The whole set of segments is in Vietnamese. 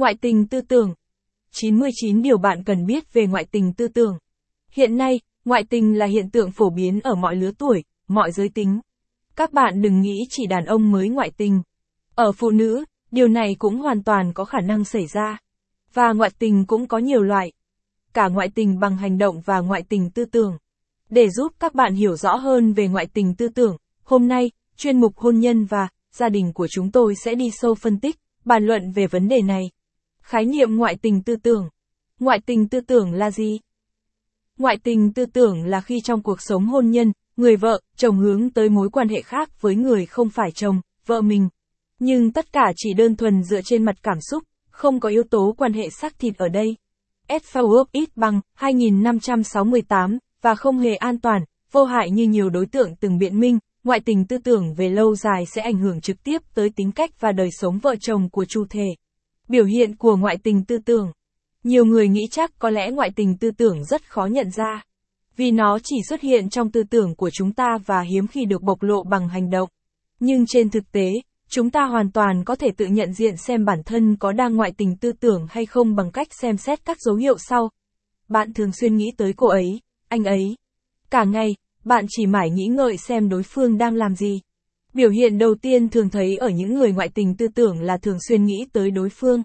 Ngoại tình tư tưởng 99 điều bạn cần biết về ngoại tình tư tưởng. Hiện nay, ngoại tình là hiện tượng phổ biến ở mọi lứa tuổi, mọi giới tính. Các bạn đừng nghĩ chỉ đàn ông mới ngoại tình. Ở phụ nữ, điều này cũng hoàn toàn có khả năng xảy ra. Và ngoại tình cũng có nhiều loại. Cả ngoại tình bằng hành động và ngoại tình tư tưởng. Để giúp các bạn hiểu rõ hơn về ngoại tình tư tưởng, hôm nay, chuyên mục hôn nhân và gia đình của chúng tôi sẽ đi sâu phân tích, bàn luận về vấn đề này. Khái niệm ngoại tình tư tưởng. Ngoại tình tư tưởng là gì? Ngoại tình tư tưởng là khi trong cuộc sống hôn nhân, người vợ, chồng hướng tới mối quan hệ khác với người không phải chồng, vợ mình. Nhưng tất cả chỉ đơn thuần dựa trên mặt cảm xúc, không có yếu tố quan hệ xác thịt ở đây. SFOUP ít bằng 2568 và không hề an toàn, vô hại như nhiều đối tượng từng biện minh, ngoại tình tư tưởng về lâu dài sẽ ảnh hưởng trực tiếp tới tính cách và đời sống vợ chồng của chủ thể. Biểu hiện của ngoại tình tư tưởng. Nhiều người nghĩ chắc có lẽ ngoại tình tư tưởng rất khó nhận ra. Vì nó chỉ xuất hiện trong tư tưởng của chúng ta và hiếm khi được bộc lộ bằng hành động. Nhưng trên thực tế, chúng ta hoàn toàn có thể tự nhận diện xem bản thân có đang ngoại tình tư tưởng hay không bằng cách xem xét các dấu hiệu sau. Bạn thường xuyên nghĩ tới cô ấy, anh ấy. Cả ngày, bạn chỉ mãi nghĩ ngợi xem đối phương đang làm gì. Biểu hiện đầu tiên thường thấy ở những người ngoại tình tư tưởng là thường xuyên nghĩ tới đối phương.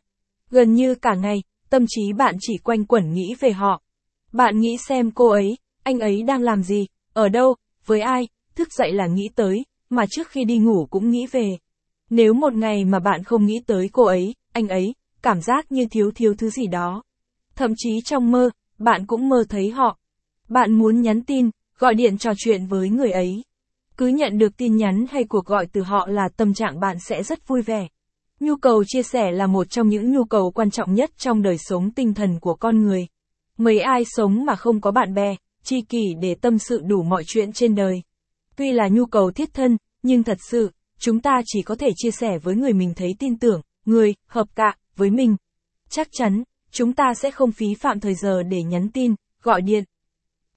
Gần như cả ngày, tâm trí bạn chỉ quanh quẩn nghĩ về họ. Bạn nghĩ xem cô ấy, anh ấy đang làm gì, ở đâu, với ai, thức dậy là nghĩ tới, mà trước khi đi ngủ cũng nghĩ về. Nếu một ngày mà bạn không nghĩ tới cô ấy, anh ấy, cảm giác như thiếu thiếu thứ gì đó. Thậm chí trong mơ, bạn cũng mơ thấy họ. Bạn muốn nhắn tin, gọi điện trò chuyện với người ấy. Cứ nhận được tin nhắn hay cuộc gọi từ họ là tâm trạng bạn sẽ rất vui vẻ. Nhu cầu chia sẻ là một trong những nhu cầu quan trọng nhất trong đời sống tinh thần của con người. Mấy ai sống mà không có bạn bè, tri kỷ để tâm sự đủ mọi chuyện trên đời. Tuy là nhu cầu thiết thân, nhưng thật sự, chúng ta chỉ có thể chia sẻ với người mình thấy tin tưởng, người, hợp cạ, với mình. Chắc chắn, chúng ta sẽ không phí phạm thời giờ để nhắn tin, gọi điện,